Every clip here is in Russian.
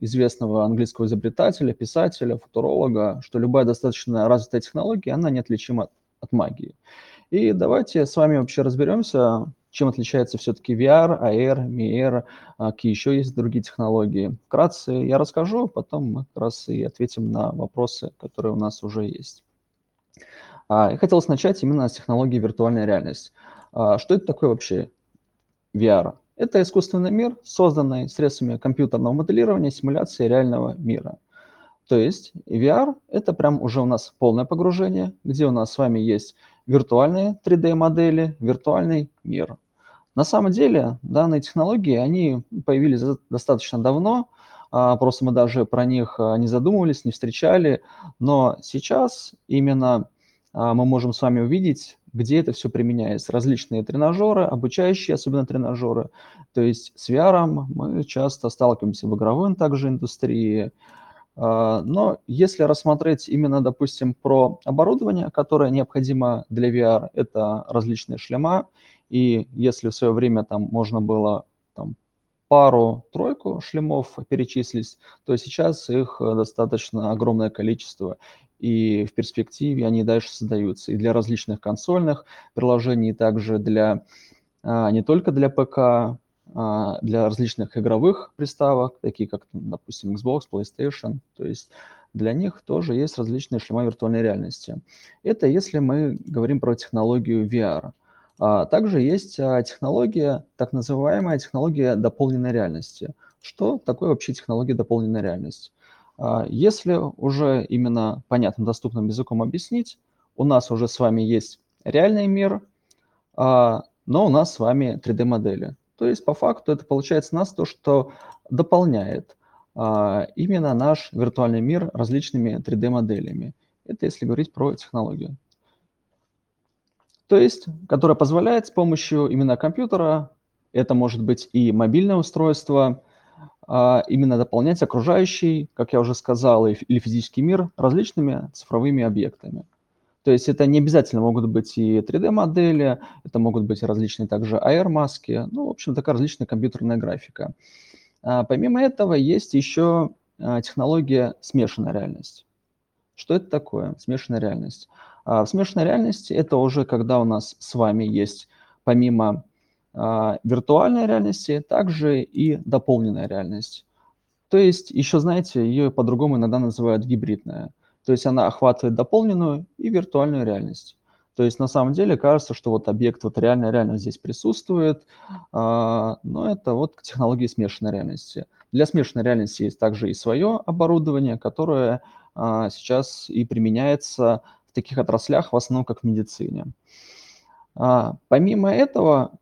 известного английского изобретателя, писателя, футуролога, что любая достаточно развитая технология, она неотличима от магии. И давайте с вами вообще разберемся, чем отличается все-таки VR, AR, MIR, какие еще есть другие технологии. Вкратце я расскажу, потом мы как раз и ответим на вопросы, которые у нас уже есть. А, я хотел начать именно с технологии виртуальная реальность. А, что это такое вообще VR? Это искусственный мир, созданный средствами компьютерного моделирования, симуляции реального мира. То есть VR – это прям уже у нас полное погружение, где у нас с вами есть виртуальные 3D-модели, виртуальный мир. На самом деле данные технологии, они появились достаточно давно, а, просто мы даже про них а, не задумывались, не встречали, но сейчас именно а, мы можем с вами увидеть, где это все применяется. Различные тренажеры, обучающие, особенно тренажеры. То есть с VR мы часто сталкиваемся в игровой также индустрии. Но если рассмотреть именно, допустим, про оборудование, которое необходимо для VR, это различные шлема, и если в свое время там можно было там, пару-тройку шлемов перечислить, то сейчас их э, достаточно огромное количество. И в перспективе они дальше создаются и для различных консольных приложений, и также для а, не только для ПК, а, для различных игровых приставок, такие как, допустим, Xbox, PlayStation. То есть для них тоже есть различные шлема виртуальной реальности. Это если мы говорим про технологию VR. А также есть технология, так называемая технология дополненной реальности. Что такое вообще технология дополненной реальности? А, если уже именно понятным, доступным языком объяснить, у нас уже с вами есть реальный мир, но у нас с вами 3D-модели. То есть по факту это получается нас то, что дополняет именно наш виртуальный мир различными 3D-моделями. Это если говорить про технологию то есть, которая позволяет с помощью именно компьютера, это может быть и мобильное устройство, а, именно дополнять окружающий, как я уже сказал, или физический мир различными цифровыми объектами. То есть это не обязательно могут быть и 3D-модели, это могут быть различные также AR-маски, ну, в общем, такая различная компьютерная графика. А, помимо этого есть еще а, технология смешанная реальность. Что это такое, смешанная реальность? А в смешанной реальности это уже когда у нас с вами есть помимо а, виртуальной реальности, также и дополненная реальность. То есть еще, знаете, ее по-другому иногда называют гибридная. То есть она охватывает дополненную и виртуальную реальность. То есть на самом деле кажется, что вот объект вот реально реально здесь присутствует, а, но это вот технологии смешанной реальности. Для смешанной реальности есть также и свое оборудование, которое а, сейчас и применяется в таких отраслях, в основном как в медицине. А, помимо этого,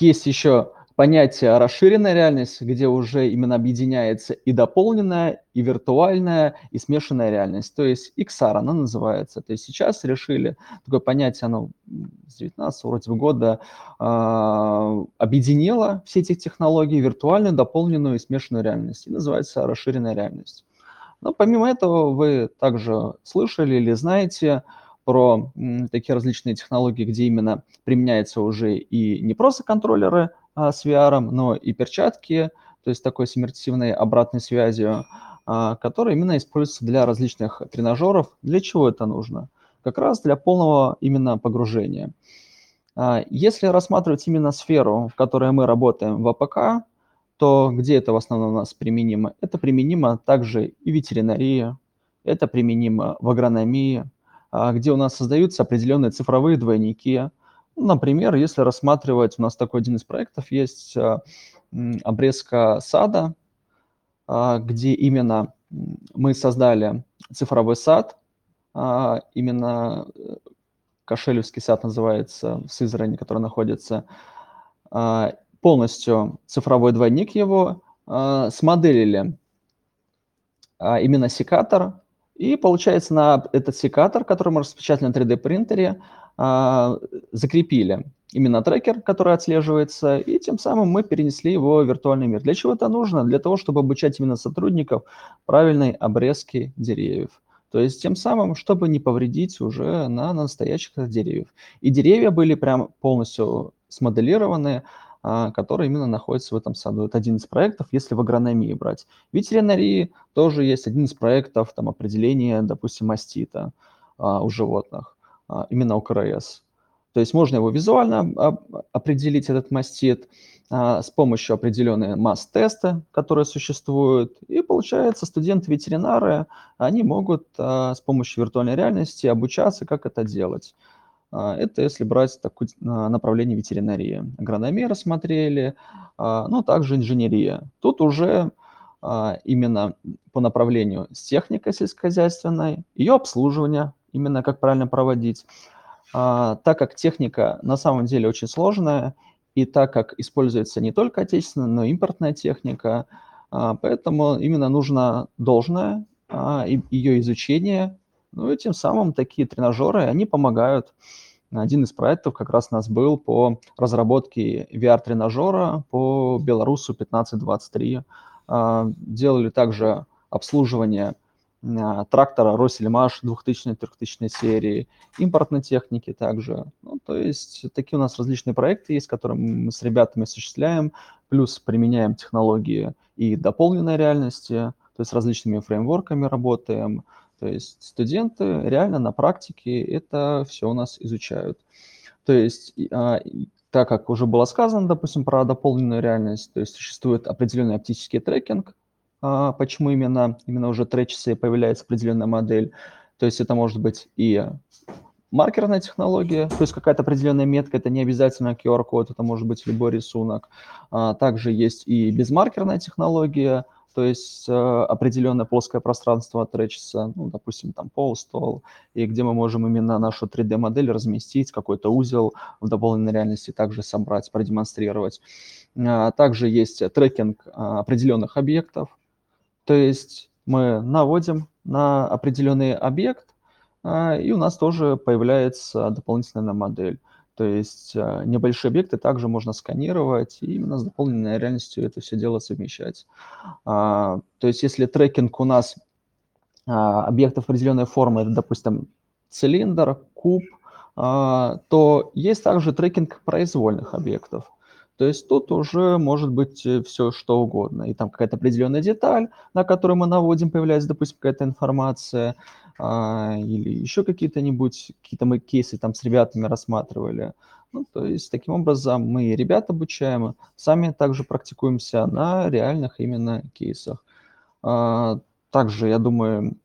есть еще понятие расширенная реальность, где уже именно объединяется и дополненная, и виртуальная, и смешанная реальность. То есть XR она называется. То есть сейчас решили такое понятие, оно с 19 вроде года э, объединило все эти технологии, виртуальную, дополненную и смешанную реальность. И называется расширенная реальность. Но помимо этого вы также слышали или знаете про такие различные технологии, где именно применяются уже и не просто контроллеры а, с VR, но и перчатки, то есть такой с иммерсивной обратной связью, а, которые именно используются для различных тренажеров. Для чего это нужно? Как раз для полного именно погружения. А, если рассматривать именно сферу, в которой мы работаем в АПК, то где это в основном у нас применимо? Это применимо также и в ветеринарии, это применимо в агрономии, где у нас создаются определенные цифровые двойники. Ну, например, если рассматривать, у нас такой один из проектов есть а, обрезка сада, а, где именно мы создали цифровой сад, именно э, Кошелевский сад называется, в Сызрани, который находится, полностью цифровой двойник его, смоделили именно секатор, и получается на этот секатор, который мы распечатали на 3D принтере, э, закрепили именно трекер, который отслеживается, и тем самым мы перенесли его в виртуальный мир. Для чего это нужно? Для того, чтобы обучать именно сотрудников правильной обрезки деревьев. То есть тем самым, чтобы не повредить уже на настоящих деревьев. И деревья были прям полностью смоделированы, а, который именно находится в этом саду. Это один из проектов, если в агрономии брать. В ветеринарии тоже есть один из проектов там, определения, допустим, мастита а, у животных, а, именно у КРС. То есть можно его визуально определить, этот мастит, с помощью определенной масс-теста, которые существуют. И получается, студенты-ветеринары, они могут с помощью виртуальной реальности обучаться, как это делать. А, это если брать такое а, направление ветеринарии. Агрономия рассмотрели, а, ну, также инженерия. Тут уже именно по направлению с техникой сельскохозяйственной, ее обслуживание, именно как правильно проводить. Так как техника на самом деле очень сложная, и так как используется не только отечественная, но и импортная техника, поэтому именно нужно должное ее изучение, ну и тем самым такие тренажеры, они помогают один из проектов как раз у нас был по разработке VR-тренажера по Беларусу 1523. А, делали также обслуживание а, трактора Росельмаш 2000-3000 серии, импортной техники также. Ну, то есть такие у нас различные проекты есть, которые мы с ребятами осуществляем, плюс применяем технологии и дополненной реальности, то есть различными фреймворками работаем, то есть студенты реально на практике это все у нас изучают. То есть а, так как уже было сказано, допустим, про дополненную реальность, то есть существует определенный оптический трекинг, а, почему именно, именно уже тречится появляется определенная модель. То есть это может быть и маркерная технология, то есть какая-то определенная метка, это не обязательно QR-код, это может быть любой рисунок. А, также есть и безмаркерная технология, то есть э, определенное плоское пространство тречится, ну, допустим, там пол, стол, и где мы можем именно нашу 3D-модель разместить, какой-то узел в дополненной реальности также собрать, продемонстрировать. А, также есть трекинг а, определенных объектов, то есть мы наводим на определенный объект, а, и у нас тоже появляется дополнительная модель. То есть э, небольшие объекты также можно сканировать и именно с дополненной реальностью это все дело совмещать. А, то есть если трекинг у нас а, объектов определенной формы, это, допустим, цилиндр, куб, а, то есть также трекинг произвольных объектов. То есть тут уже может быть э, все что угодно. И там какая-то определенная деталь, на которую мы наводим, появляется, допустим, какая-то информация, а, или еще какие-то-нибудь, какие-то мы кейсы там с ребятами рассматривали. Ну, то есть таким образом мы ребят обучаем, сами также практикуемся на реальных именно кейсах. А, также, я думаю,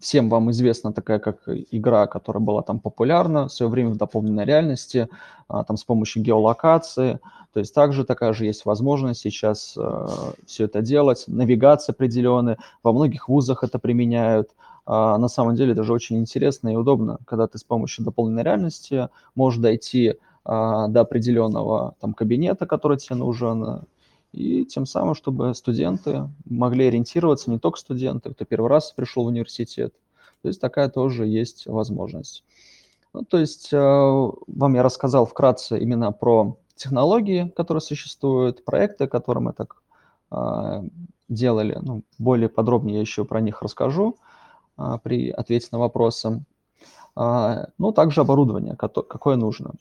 всем вам известна такая как игра, которая была там популярна в свое время в дополненной реальности, а, там с помощью геолокации. То есть также такая же есть возможность сейчас все это делать, навигация определенная, во многих вузах это применяют. А, на самом деле это же очень интересно и удобно, когда ты с помощью дополненной реальности можешь дойти а, до определенного там кабинета, который тебе нужен, и тем самым, чтобы студенты могли ориентироваться, не только студенты, кто первый раз пришел в университет. То есть такая тоже есть возможность. Ну, то есть э, вам я рассказал вкратце именно про технологии, которые существуют, проекты, которые мы так делали. Ну, более подробнее я еще про них расскажу. А, при ответе на вопросы. А, ну, также оборудование, какое нужно.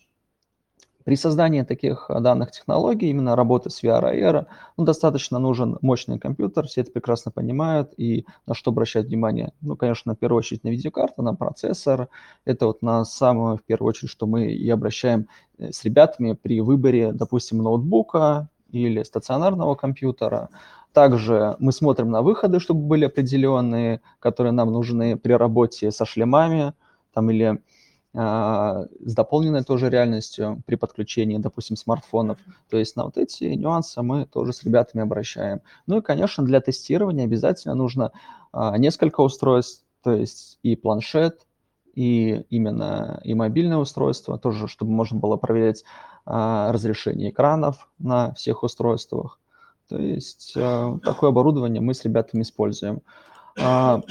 При создании таких данных технологий, именно работы с VR AR, ну, достаточно нужен мощный компьютер, все это прекрасно понимают, и на что обращать внимание? Ну, конечно, в первую очередь на видеокарту, на процессор. Это вот на самое, в первую очередь, что мы и обращаем э, с ребятами при выборе, допустим, ноутбука или стационарного компьютера. Также мы смотрим на выходы, чтобы были определенные, которые нам нужны при работе со шлемами там, или э, с дополненной тоже реальностью при подключении, допустим, смартфонов. То есть на вот эти нюансы мы тоже с ребятами обращаем. Ну и, конечно, для тестирования обязательно нужно э, несколько устройств, то есть и планшет, и именно и мобильное устройство, тоже, чтобы можно было проверять э, разрешение экранов на всех устройствах. То есть э, такое оборудование мы с ребятами используем. А,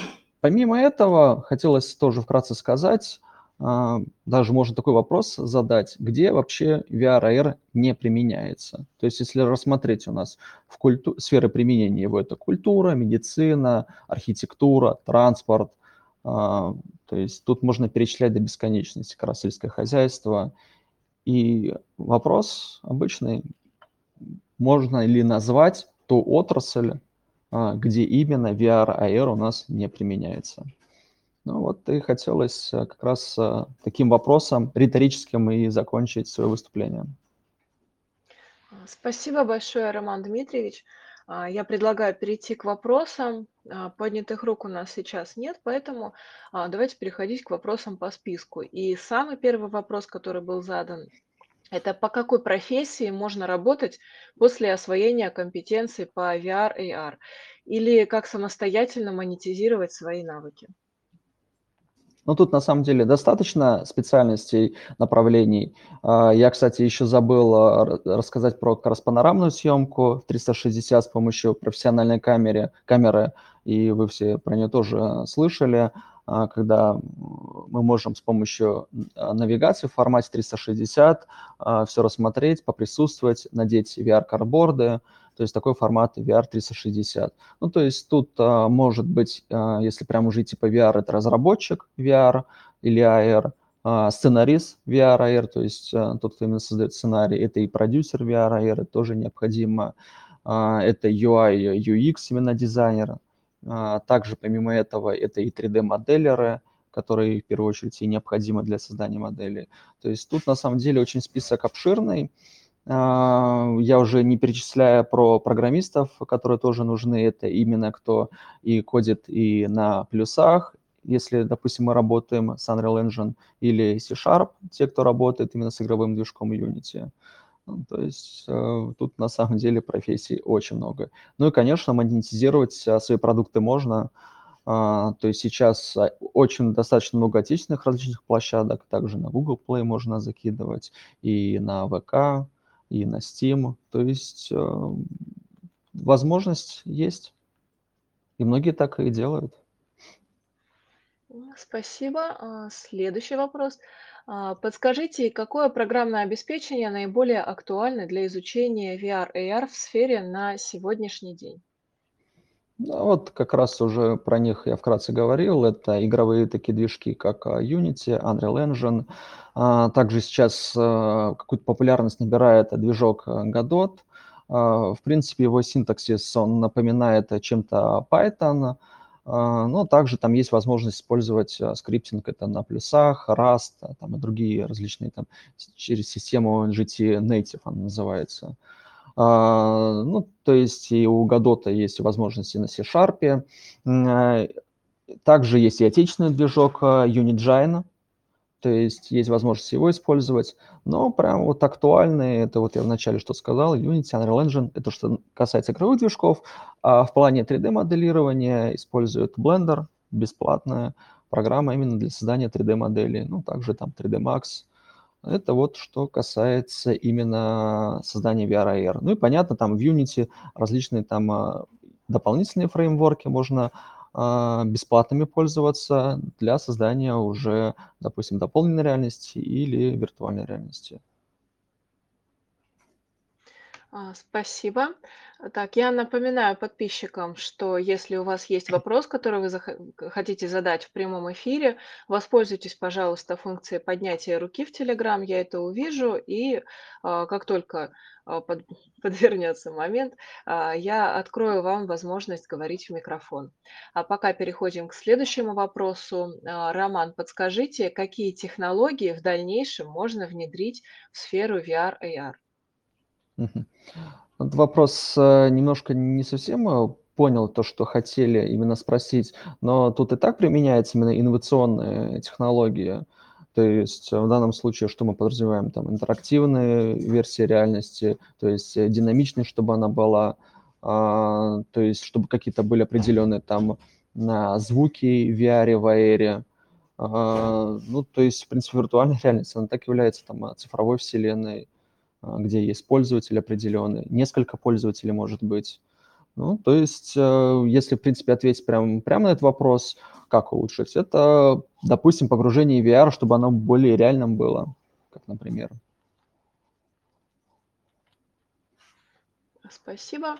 помимо этого, хотелось тоже вкратце сказать, а, даже можно такой вопрос задать, где вообще VR-AR не применяется. То есть если рассмотреть у нас в культу... сферы применения его, это культура, медицина, архитектура, транспорт. А, то есть тут можно перечислять до бесконечности как раз сельское хозяйство. И вопрос обычный, можно ли назвать ту отрасль, а, где именно VR, AR у нас не применяется. Ну вот и хотелось э, как раз э, таким вопросом риторическим и закончить свое выступление. Спасибо большое, Роман Дмитриевич. А, я предлагаю перейти к вопросам. А, поднятых рук у нас сейчас нет, поэтому давайте переходить к вопросам по списку. И самый первый вопрос, который был задан, это по какой профессии можно работать после освоения компетенций по VR, AR? Или как самостоятельно монетизировать свои навыки? Ну, тут на самом деле достаточно специальностей, направлений. А, я, кстати, еще забыл а, рассказать про кросс-панорамную съемку в 360 с помощью профессиональной камеры, камеры, и вы все про нее тоже слышали, а, когда мы можем с помощью навигации в формате 360 все рассмотреть, поприсутствовать, надеть VR-карборды, то есть такой формат VR 360. Ну, то есть тут а, может быть, а, если прямо уже идти по VR, это разработчик VR или AR, а, сценарист VR AR, то есть а, тот, кто именно создает сценарий, это и продюсер VR AR, это тоже необходимо, а, это UI, UX именно дизайнер. А, также помимо этого это и 3D-моделеры, которые в первую очередь и необходимы для создания модели. То есть тут на самом деле очень список обширный. А, я уже не перечисляю про программистов, которые тоже нужны. Это именно кто и кодит и на плюсах, если, допустим, мы работаем с Unreal Engine или C-Sharp, те, кто работает именно с игровым движком Unity. Ну, то есть э, тут на самом деле профессий очень много. Ну и, конечно, монетизировать свои продукты можно. А, то есть сейчас а, очень достаточно много отечественных различных площадок, также на Google Play можно закидывать, и на ВК, и на Steam. То есть э, возможность есть. И многие так и делают. Спасибо. А, следующий вопрос. А, подскажите, какое программное обеспечение наиболее актуально для изучения VR AR в сфере на сегодняшний день? Да, вот как раз уже про них я вкратце говорил. Это игровые такие движки, как а, Unity, Unreal Engine. А, также сейчас какую-то популярность набирает движок Godot. В принципе, его синтаксис, он напоминает чем-то Python, но также там есть возможность использовать скриптинг это на плюсах, Rust там, и другие различные там через систему GT Native он называется. А, ну, то есть и у Godot есть возможности на C-Sharp. Также есть и отечественный движок Unigine, то есть есть возможность его использовать. Но прям вот актуальные, это вот я вначале что сказал, Unity, Unreal Engine, это что касается игровых движков. А в плане 3D-моделирования используют Blender, бесплатная программа именно для создания 3D-моделей. Ну, также там 3D Max, это вот что касается именно создания VR AR. Ну и понятно, там в Unity различные там а, дополнительные фреймворки можно бесплатными пользоваться для создания уже, допустим, дополненной реальности или виртуальной реальности. А, спасибо. Так, я напоминаю подписчикам, что если у вас есть вопрос, который вы хотите задать в прямом эфире, воспользуйтесь, пожалуйста, функцией поднятия руки в Telegram, я это увижу, и а, как только а, под, подвернется момент, я открою вам возможность говорить в микрофон. А пока переходим к следующему вопросу. Роман, подскажите, какие технологии в дальнейшем можно внедрить в сферу VR-AR? Вопрос э, немножко не совсем э, понял то, что хотели именно спросить, но тут и так применяются именно инновационные технологии. То есть э, в данном случае, что мы подразумеваем, там интерактивные версии реальности, то есть динамичность, чтобы она была, а, то есть чтобы какие-то были определенные там звуки в VR, в AR. А, ну, то есть, в принципе, виртуальная реальность, она так является там цифровой вселенной, где есть пользователь определенный, несколько пользователей может быть. Ну, то есть, э, если, в принципе, ответить прямо, прямо на этот вопрос, как улучшить, это, допустим, погружение в VR, чтобы оно более реальным было, как, например. Спасибо.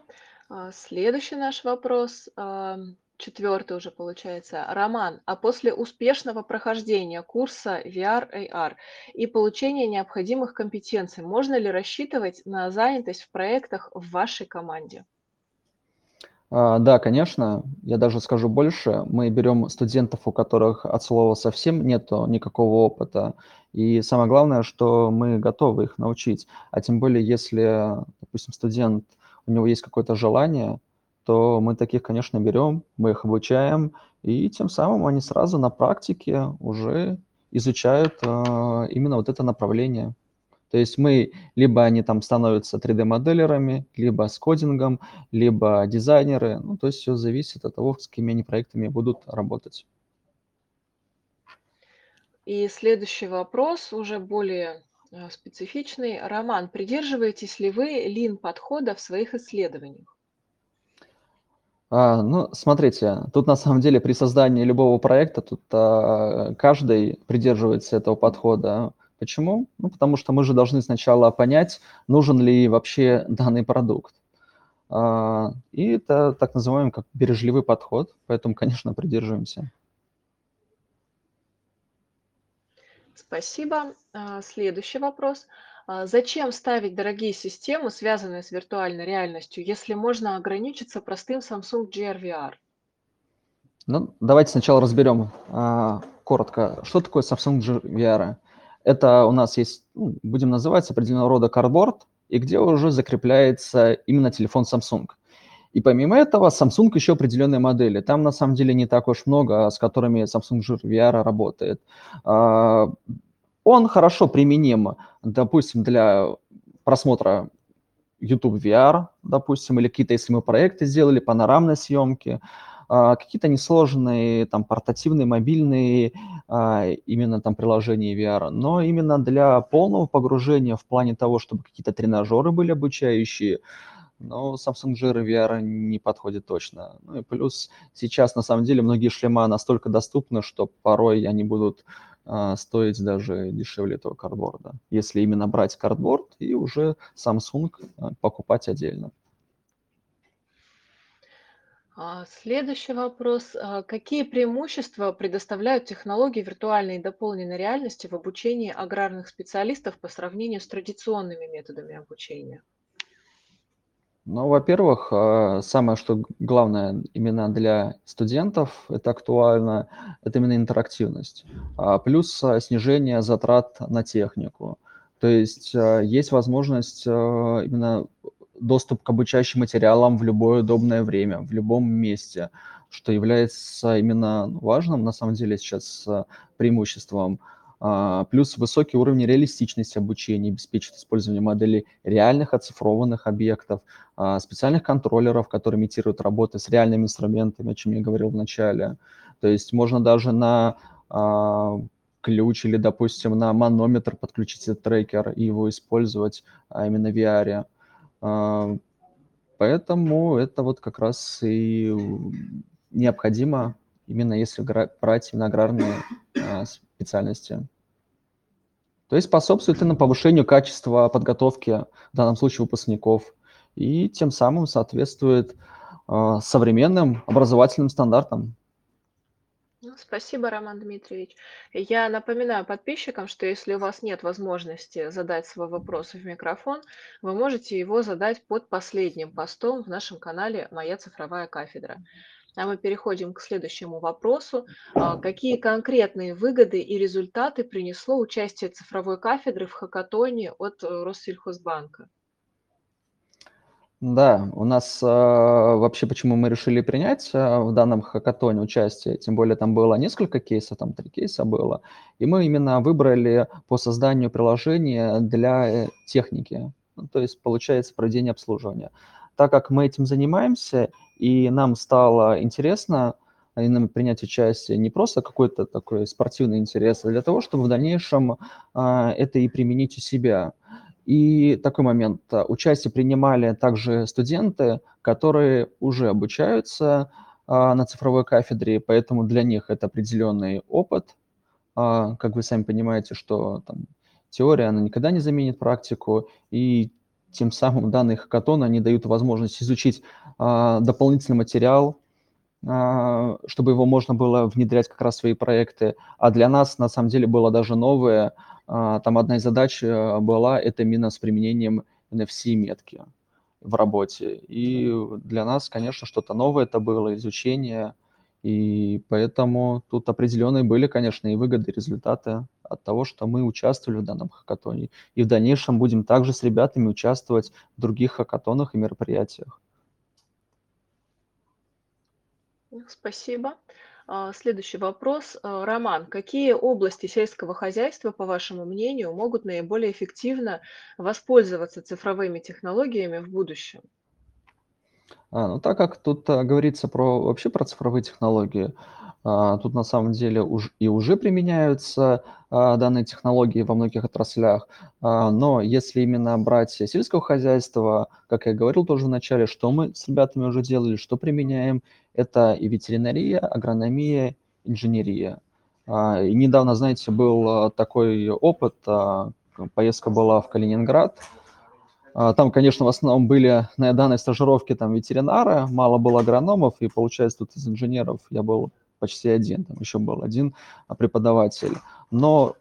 А, следующий наш вопрос. Четвертый уже получается. Роман, а после успешного прохождения курса VR AR и получения необходимых компетенций, можно ли рассчитывать на занятость в проектах в вашей команде? А, да, конечно. Я даже скажу больше. Мы берем студентов, у которых от слова совсем нет никакого опыта. И самое главное, что мы готовы их научить. А тем более, если, допустим, студент, у него есть какое-то желание, то мы таких, конечно, берем, мы их обучаем, и тем самым они сразу на практике уже изучают э, именно вот это направление. То есть мы, либо они там становятся 3D-моделерами, либо с кодингом, либо дизайнеры. Ну, то есть все зависит от того, с какими они проектами будут работать. И следующий вопрос, уже более э, специфичный. Роман, придерживаетесь ли вы лин-подхода в своих исследованиях? А, ну, смотрите, тут на самом деле при создании любого проекта тут а, каждый придерживается этого подхода. Почему? Ну, потому что мы же должны сначала понять, нужен ли вообще данный продукт. А, и это так называемый как бережливый подход, поэтому, конечно, придерживаемся. Спасибо. А, следующий вопрос. А, зачем ставить дорогие системы, связанные с виртуальной реальностью, если можно ограничиться простым Samsung Gear VR? Ну, давайте сначала разберем а, коротко, что такое Samsung Gear VR. Это у нас есть, ну, будем называть, определенного рода кардборд, и где уже закрепляется именно телефон Samsung. И помимо этого, Samsung еще определенные модели. Там на самом деле не так уж много, с которыми Samsung Gear VR работает. А, он хорошо применим, допустим, для просмотра YouTube VR, допустим, или какие-то, если мы проекты сделали, панорамной съемки, а, какие-то несложные там портативные, мобильные а, именно там приложения VR, но именно для полного погружения в плане того, чтобы какие-то тренажеры были обучающие, но Samsung Gear VR не подходит точно. Ну и плюс сейчас на самом деле многие шлема настолько доступны, что порой они будут стоить даже дешевле этого картборда. Если именно брать картборд и уже Samsung а, покупать отдельно. А, следующий вопрос. Какие преимущества предоставляют технологии виртуальной и дополненной реальности в обучении аграрных специалистов по сравнению с традиционными методами обучения? Ну, во-первых, а, самое, что главное именно для студентов, это актуально, это именно интерактивность. А, плюс а, снижение затрат на технику. То есть есть возможность именно доступ к обучающим материалам в любое удобное время, в любом месте, что является именно важным на самом деле сейчас преимуществом. А, плюс высокий уровень реалистичности обучения обеспечит использование моделей реальных оцифрованных объектов, а, специальных контроллеров, которые имитируют работы с реальными инструментами, о чем я говорил в начале. То есть можно даже на а, ключ или, допустим, на манометр подключить этот трекер и его использовать именно в VR. Поэтому это вот как раз и необходимо именно если брать именно аграрные специальности. То есть способствует именно повышению качества подготовки, в данном случае выпускников, и тем самым соответствует э, современным образовательным стандартам. Ну, спасибо, Роман Дмитриевич. Я напоминаю подписчикам, что если у вас нет возможности задать свой вопрос в микрофон, вы можете его задать под последним постом в нашем канале «Моя цифровая кафедра». А мы переходим к следующему вопросу. А, какие конкретные выгоды и результаты принесло участие цифровой кафедры в хакатоне от э, Россельхозбанка? Да, у нас э, вообще, почему мы решили принять э, в данном хакатоне участие, тем более там было несколько кейсов, там три кейса было, и мы именно выбрали по созданию приложения для техники, ну, то есть получается проведение обслуживания. Так как мы этим занимаемся, и нам стало интересно принять участие не просто какой-то такой спортивный интерес, а для того, чтобы в дальнейшем а, это и применить у себя. И такой момент. Участие принимали также студенты, которые уже обучаются а, на цифровой кафедре, поэтому для них это определенный опыт. А, как вы сами понимаете, что там, теория, она никогда не заменит практику, и тем самым данные хакатона, они дают возможность изучить а, дополнительный материал, а, чтобы его можно было внедрять как раз в свои проекты. А для нас, на самом деле, было даже новое. А, там одна из задач э, была, это именно с применением NFC-метки в работе. И для нас, конечно, что-то новое это было, изучение. И поэтому тут определенные были, конечно, и выгоды, и результаты от того, что мы участвовали в данном хакатоне. И в дальнейшем будем также с ребятами участвовать в других хакатонах и мероприятиях. Спасибо. А, следующий вопрос. А, Роман, какие области сельского хозяйства, по вашему мнению, могут наиболее эффективно воспользоваться цифровыми технологиями в будущем? А, ну, так как тут а, говорится про вообще про цифровые технологии, тут на самом деле уж, и уже применяются а, данные технологии во многих отраслях, а, но если именно брать сельского хозяйства, как я говорил тоже в начале, что мы с ребятами уже делали, что применяем, это и ветеринария, агрономия, инженерия. А, и недавно, знаете, был а, такой опыт, а, поездка была в Калининград, там, конечно, в основном были на данной стажировке там ветеринары, мало было агрономов, и получается тут из инженеров я был почти один, там еще был один преподаватель. Но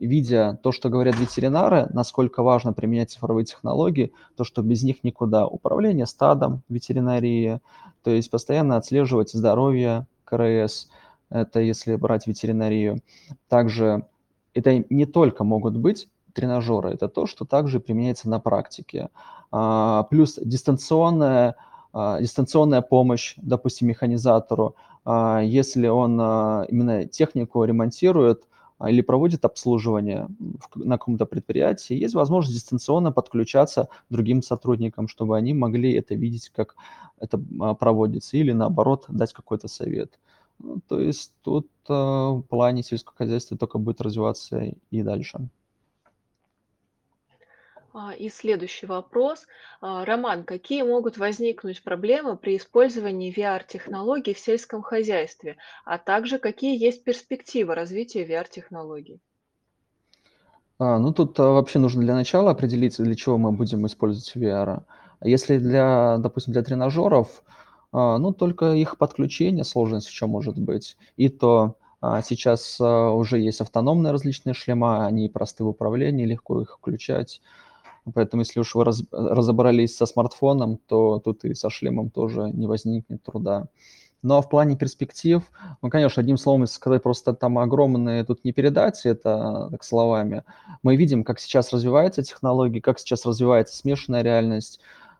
видя то, что говорят ветеринары, насколько важно применять цифровые технологии, то, что без них никуда. Управление стадом ветеринарии, то есть постоянно отслеживать здоровье КРС, это если брать ветеринарию. Также это не только могут быть тренажеры, это то, что также применяется на практике. А, плюс дистанционная, а, дистанционная помощь, допустим, механизатору, а, если он именно технику ремонтирует, или проводит обслуживание на каком-то предприятии, есть возможность дистанционно подключаться другим сотрудникам, чтобы они могли это видеть, как это а, проводится, или наоборот дать какой-то совет. Ну, то есть тут в плане сельского хозяйства только будет развиваться и дальше. А, и следующий вопрос. А, Роман, какие могут возникнуть проблемы при использовании VR-технологий в сельском хозяйстве, а также какие есть перспективы развития VR-технологий? А, ну, тут а, вообще нужно для начала определиться, для чего мы будем использовать VR. Если для, допустим, для тренажеров, а, ну, только их подключение, сложность чем может быть. И то а, сейчас уже есть автономные различные шлема, они просты в управлении, легко их включать. Поэтому если уж вы раз, разобрались со смартфоном, то тут и со шлемом тоже не возникнет труда. Но в плане перспектив, ну, конечно, одним словом сказать просто там огромные, тут не передать это так словами. Мы видим, как сейчас развиваются технологии, как сейчас развивается смешанная реальность,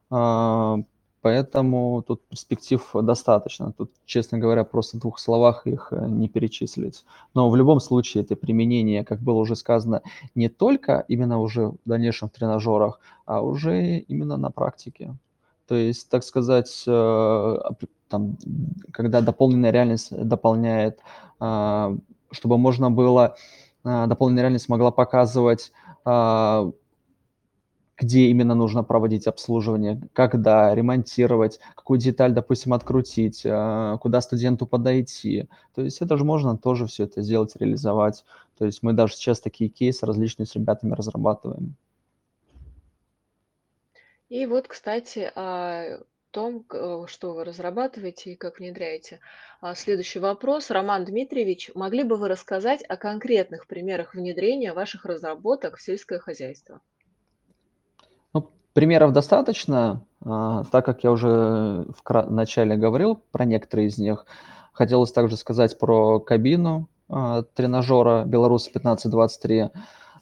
а, поэтому тут перспектив достаточно. Тут, честно говоря, просто в двух словах их э, не перечислить. Но в любом случае это применение, как было уже сказано, не только именно уже в дальнейшем в тренажерах, а уже именно на практике. То есть, так сказать, э, там, когда дополненная реальность дополняет, а, чтобы можно было, дополненная реальность могла показывать где именно нужно проводить обслуживание, когда ремонтировать, какую деталь, допустим, открутить, а, куда студенту подойти. То есть это же можно тоже все это сделать, реализовать. То есть мы даже сейчас такие кейсы различные с ребятами разрабатываем. И вот, кстати, о том, э, что вы разрабатываете и как внедряете. А, следующий вопрос. Роман Дмитриевич, могли бы вы рассказать о конкретных примерах внедрения ваших разработок в сельское хозяйство? Примеров достаточно, а, так как я уже в начале говорил про некоторые из них. Хотелось также сказать про кабину а, тренажера Беларусь 1523.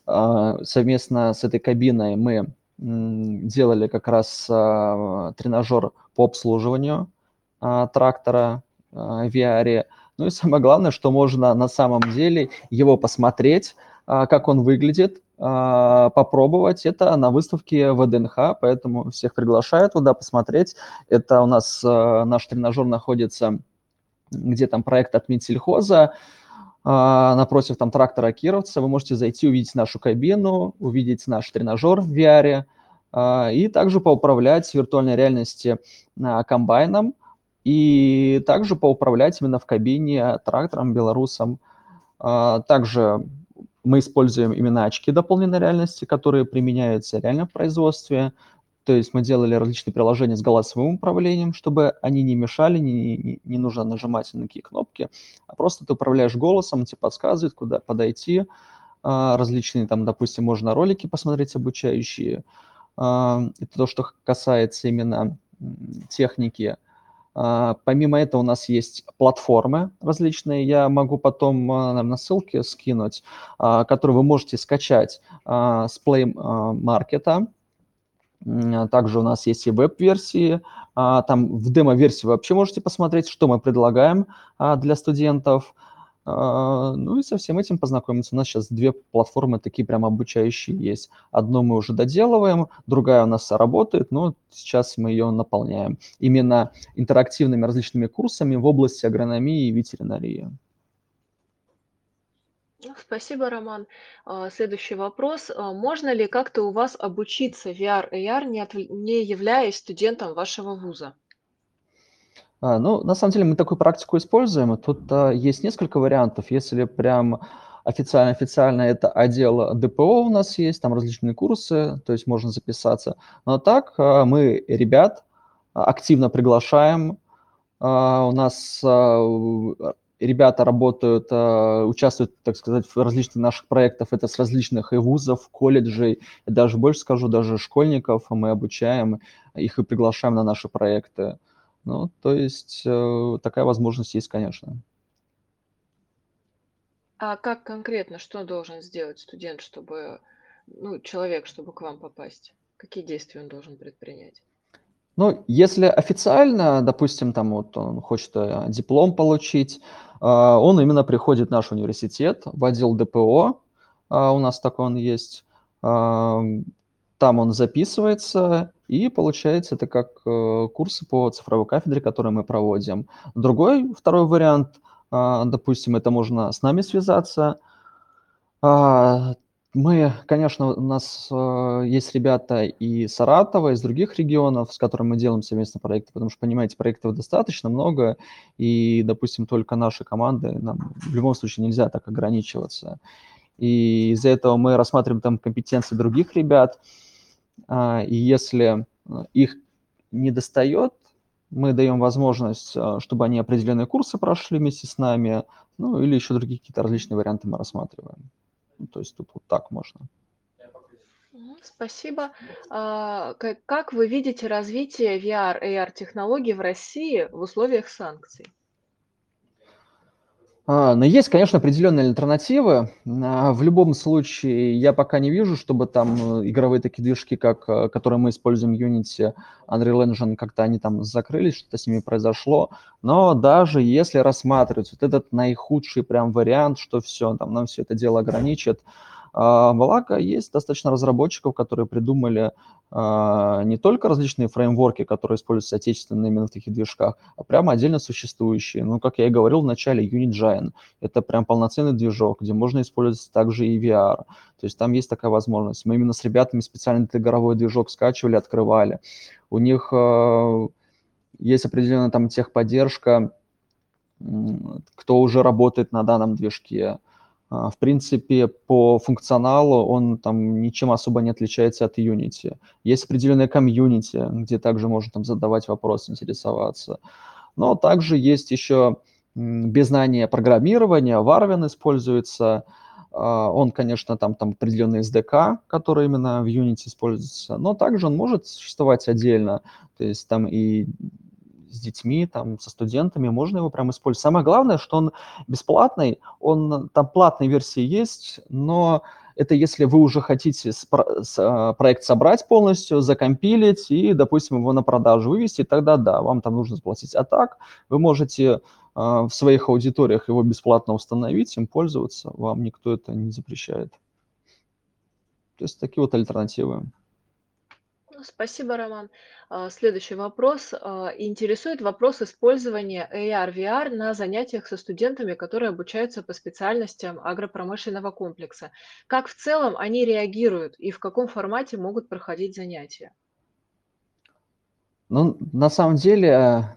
А, совместно с этой кабиной мы делали как раз тренажер по обслуживанию трактора в VR. Ну и самое главное, что можно на самом деле его посмотреть, как он выглядит, попробовать это на выставке ВДНХ, поэтому всех приглашаю туда посмотреть. Это у нас э, наш тренажер находится, где там проект от Минсельхоза, а, напротив там трактора Кировца. Вы можете зайти, увидеть нашу кабину, увидеть наш тренажер в VR, а, и также поуправлять виртуальной реальности комбайном, и также поуправлять именно в кабине трактором белорусом. Также мы используем именно очки дополненной реальности, которые применяются реально в производстве. То есть мы делали различные приложения с голосовым управлением, чтобы они не мешали, не, не, не нужно нажимать на какие кнопки, а просто ты управляешь голосом, тебе подсказывает, куда подойти, а, различные там, допустим, можно ролики посмотреть обучающие. А, это то, что касается именно техники. А, помимо этого у нас есть платформы различные, я могу потом, наверное, ссылки скинуть, которые вы можете скачать с Play Market. Также у нас есть и веб-версии, там в демо-версии вы вообще можете посмотреть, что мы предлагаем для студентов – а, ну и со всем этим познакомиться. У нас сейчас две платформы такие прям обучающие есть. Одну мы уже доделываем, другая у нас работает, но сейчас мы ее наполняем именно интерактивными различными курсами в области агрономии и ветеринарии. Спасибо, Роман. А, следующий вопрос. А, можно ли как-то у вас обучиться VR AR, не, отв... не являясь студентом вашего вуза? А, ну, на самом деле мы такую практику используем. Тут а, есть несколько вариантов. Если прям официально-официально это отдел ДПО у нас есть, там различные курсы, то есть можно записаться. Но так а, мы ребят активно приглашаем. А, у нас а, ребята работают, а, участвуют, так сказать, в различных наших проектах. Это с различных и вузов, колледжей, и даже больше скажу, даже школьников мы обучаем, их и приглашаем на наши проекты. Ну, то есть э, такая возможность есть, конечно. А как конкретно, что должен сделать студент, чтобы, ну, человек, чтобы к вам попасть? Какие действия он должен предпринять? Ну, если официально, допустим, там вот он хочет э, диплом получить, э, он именно приходит в наш университет, в отдел ДПО, у нас такой он есть, там он записывается, и получается это как э, курсы по цифровой кафедре, которые мы проводим. Другой, второй вариант, э, допустим, это можно с нами связаться. Э, мы, конечно, у нас э, есть ребята и Саратова, из других регионов, с которыми мы делаем совместно проекты, потому что, понимаете, проектов достаточно много, и, допустим, только наши команды, нам в любом случае нельзя так ограничиваться. И из-за этого мы рассматриваем там компетенции других ребят, а, и если а, их не достает, мы даем возможность, а, чтобы они определенные курсы прошли вместе с нами, ну или еще другие какие-то различные варианты мы рассматриваем. Ну, то есть тут вот так можно. Спасибо. Как вы видите развитие VR, AR технологий в России в условиях санкций? А, но есть, конечно, определенные альтернативы. А, в любом случае, я пока не вижу, чтобы там э, игровые такие движки, как, э, которые мы используем в Unity, Unreal Engine, как-то они там закрылись, что-то с ними произошло. Но даже если рассматривать вот этот наихудший прям вариант, что все, там нам все это дело ограничит, а, благо есть достаточно разработчиков, которые придумали а, не только различные фреймворки, которые используются отечественно именно в таких движках, а прямо отдельно существующие. Ну, как я и говорил в начале, UnitGen – это прям полноценный движок, где можно использовать также и VR. То есть там есть такая возможность. Мы именно с ребятами специально этот игровой движок скачивали, открывали. У них э, есть определенная там техподдержка, кто уже работает на данном движке. А, в принципе, по функционалу он там ничем особо не отличается от Unity. Есть определенная комьюнити, где также можно там задавать вопросы, интересоваться. Но также есть еще без знания программирования, Warwin используется. А, он, конечно, там, там определенный SDK, который именно в Unity используется, но также он может существовать отдельно. То есть там и с детьми, там, со студентами, можно его прям использовать. Самое главное, что он бесплатный, он, там платные версии есть, но это если вы уже хотите а, проект собрать полностью, закомпилить и, допустим, его на продажу вывести, тогда да, вам там нужно заплатить. А так вы можете а, в своих аудиториях его бесплатно установить, им пользоваться, вам никто это не запрещает. То есть такие вот альтернативы. Спасибо, Роман. А, следующий вопрос. А, интересует вопрос использования AR-VR на занятиях со студентами, которые обучаются по специальностям агропромышленного комплекса. Как в целом они реагируют и в каком формате могут проходить занятия? Ну, на самом деле,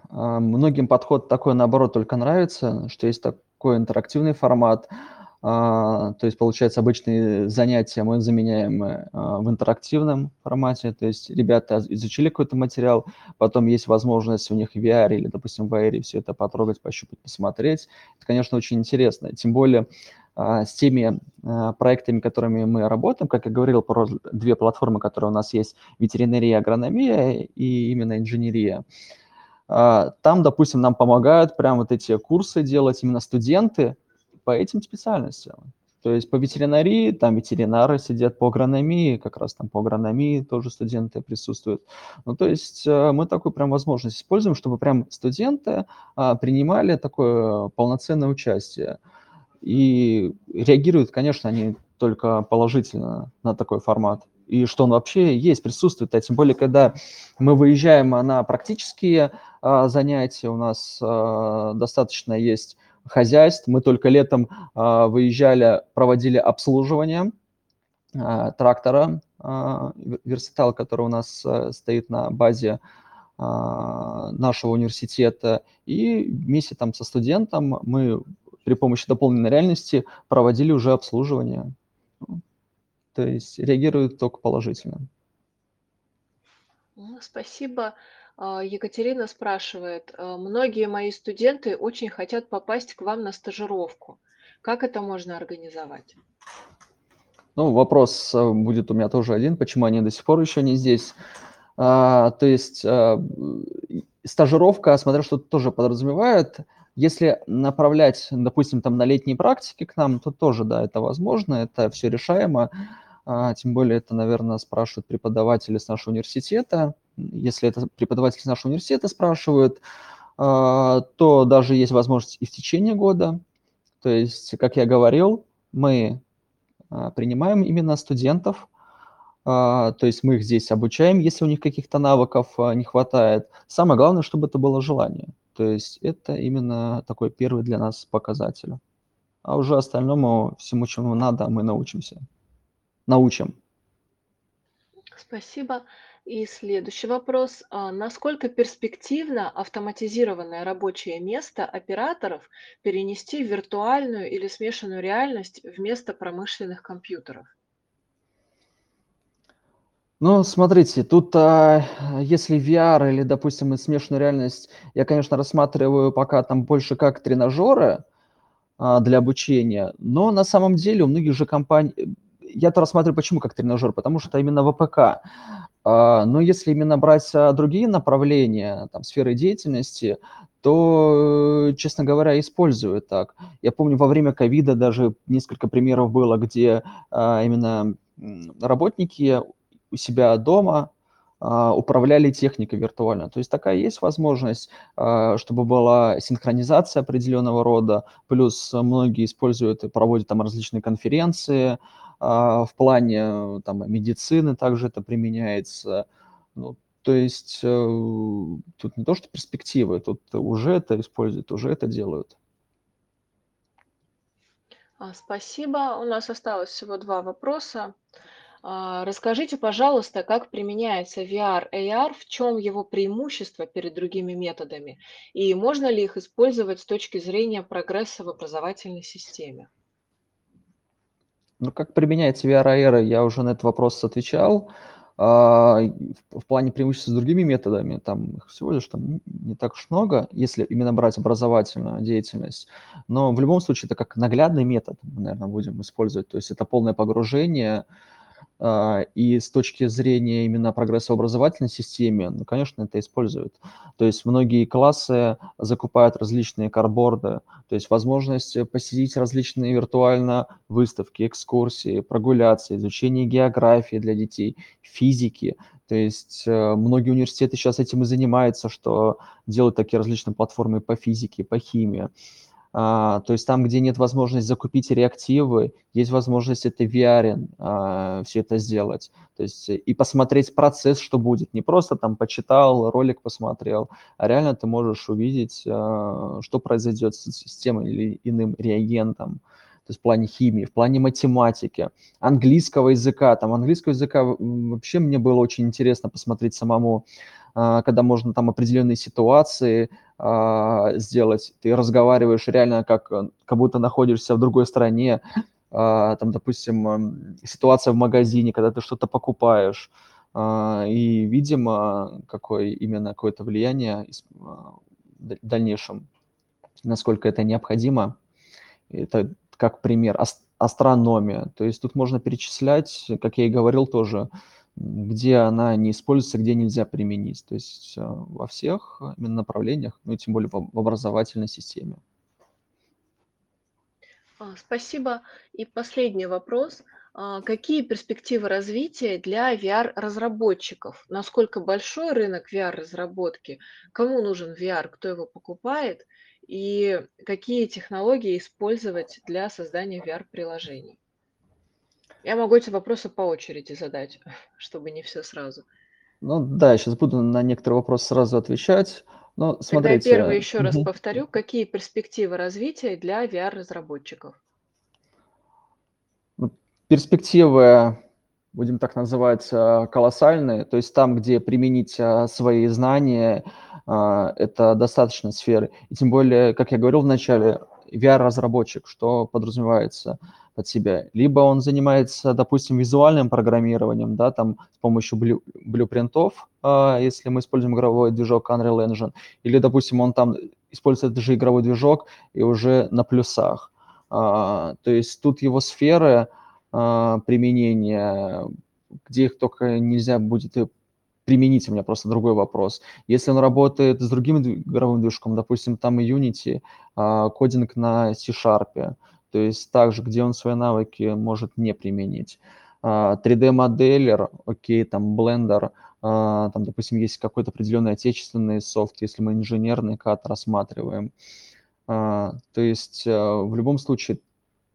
а, многим подход такой, наоборот, только нравится, что есть такой интерактивный формат. А, то есть, получается, обычные занятия мы заменяем э, в интерактивном формате, то есть ребята изучили какой-то материал, потом есть возможность у них в VR или, допустим, в AR все это потрогать, пощупать, посмотреть. Это, конечно, очень интересно. Тем более а, с теми а, проектами, которыми мы работаем, как я говорил про две платформы, которые у нас есть, ветеринария, агрономия и именно инженерия. Там, допустим, нам помогают прям вот эти курсы делать именно студенты, по этим специальностям. То есть по ветеринарии, там ветеринары сидят, по агрономии, как раз там по агрономии тоже студенты присутствуют. Ну, то есть э, мы такую прям возможность используем, чтобы прям студенты а, принимали такое полноценное участие. И реагируют, конечно, они только положительно на такой формат. И что он вообще есть, присутствует. А тем более, когда мы выезжаем на практические а, занятия, у нас а, достаточно есть хозяйств. Мы только летом э, выезжали, проводили обслуживание э, трактора э, Верситал, который у нас э, стоит на базе нашего университета. И вместе там со студентом мы при помощи дополненной реальности проводили уже обслуживание. То есть реагируют только положительно. Спасибо. А, Екатерина спрашивает, «А, многие мои студенты очень хотят попасть к вам на стажировку. Как это можно организовать? Ну, вопрос э, будет у меня тоже один, почему они до сих пор еще не здесь. А, то есть а, стажировка, смотря что тоже подразумевает, если направлять, допустим, там на летние практики к нам, то тоже, да, это возможно, это все решаемо. А, тем более это, наверное, спрашивают преподаватели с нашего университета. Если это преподаватели с нашего университета спрашивают, а, то даже есть возможность и в течение года. То есть, как я говорил, мы а, принимаем именно студентов, то есть мы их здесь обучаем, если у них каких-то навыков не хватает. Самое главное, чтобы это было желание. То есть это именно такой первый для нас показатель. А уже остальному, всему, чему надо, мы научимся научим. Спасибо. И следующий вопрос. А насколько перспективно автоматизированное рабочее место операторов перенести в виртуальную или смешанную реальность вместо промышленных компьютеров? Ну, смотрите, тут, а, если VR или, допустим, смешанную реальность, я, конечно, рассматриваю пока там больше как тренажеры а, для обучения, но на самом деле у многих же компаний, я то рассматриваю почему как тренажер, потому что именно ВПК. Но если именно брать а, другие направления, там, сферы деятельности, то, честно говоря, использую так. Я помню, во время ковида даже несколько примеров было, где а, именно работники у себя дома управляли техникой виртуально. То есть такая есть возможность, чтобы была синхронизация определенного рода, плюс многие используют и проводят там различные конференции, а, в плане э, там, медицины также это применяется. Ну, то есть э, тут не то, что перспективы, тут уже это используют, уже это делают. А, спасибо. У нас осталось всего два вопроса. А, расскажите, пожалуйста, как применяется VR, AR, в чем его преимущество перед другими методами, и можно ли их использовать с точки зрения прогресса в образовательной системе? Ну, как применяется VR я уже на этот вопрос отвечал. А, в плане преимуществ с другими методами, там их всего лишь там не так уж много, если именно брать образовательную деятельность. Но в любом случае это как наглядный метод, мы, наверное, будем использовать. То есть это полное погружение и с точки зрения именно прогресса образовательной системе, ну, конечно, это используют. То есть многие классы закупают различные карборды, то есть возможность посетить различные виртуально выставки, экскурсии, прогуляться, изучение географии для детей, физики. То есть э, многие университеты сейчас этим и занимаются, что делают такие различные платформы по физике, по химии. А, то есть там, где нет возможности закупить реактивы, есть возможность это VR а, все это сделать. То есть и посмотреть процесс, что будет. Не просто там почитал, ролик посмотрел, а реально ты можешь увидеть, а, что произойдет с, с тем или иным реагентом. То есть в плане химии, в плане математики, английского языка. Там английского языка вообще мне было очень интересно посмотреть самому, а, когда можно там определенные ситуации а, сделать. Ты разговариваешь реально как, как будто находишься в другой стране. А, там, допустим, ситуация в магазине, когда ты что-то покупаешь. А, и видимо, какое именно какое-то влияние в дальнейшем, насколько это необходимо. Это как пример астрономия. То есть тут можно перечислять, как я и говорил тоже, где она не используется, где нельзя применить. То есть э, во всех именно направлениях, ну и тем более в образовательной системе. А, спасибо. И последний вопрос. А, какие перспективы развития для VR-разработчиков? Насколько большой рынок VR-разработки? Кому нужен VR? Кто его покупает? И какие технологии использовать для создания VR-приложений? Я могу эти вопросы по очереди задать, чтобы не все сразу. Ну да, я сейчас буду на некоторые вопросы сразу отвечать. Но Тогда я первый еще раз повторю, какие перспективы развития для VR-разработчиков? Ну, перспективы, будем так называть, э, колоссальные. То есть там, где применить э, свои знания, э, это достаточно сферы. И тем более, как я говорил в начале, VR-разработчик, что подразумевается – под себя. Либо он занимается, допустим, визуальным программированием, да, там с помощью блю, блюпринтов, э, если мы используем игровой движок Unreal Engine, или, допустим, он там использует даже игровой движок и уже на плюсах. Э, то есть тут его сферы э, применения, где их только нельзя будет применить, у меня просто другой вопрос. Если он работает с другим игровым движком, допустим, там и Unity, кодинг на C-Sharp, то есть также, где он свои навыки может не применить. 3D-моделер, а, окей, там Blender, а, там, допустим, есть какой-то определенный отечественный софт, если мы инженерный кат рассматриваем. А, то есть в любом случае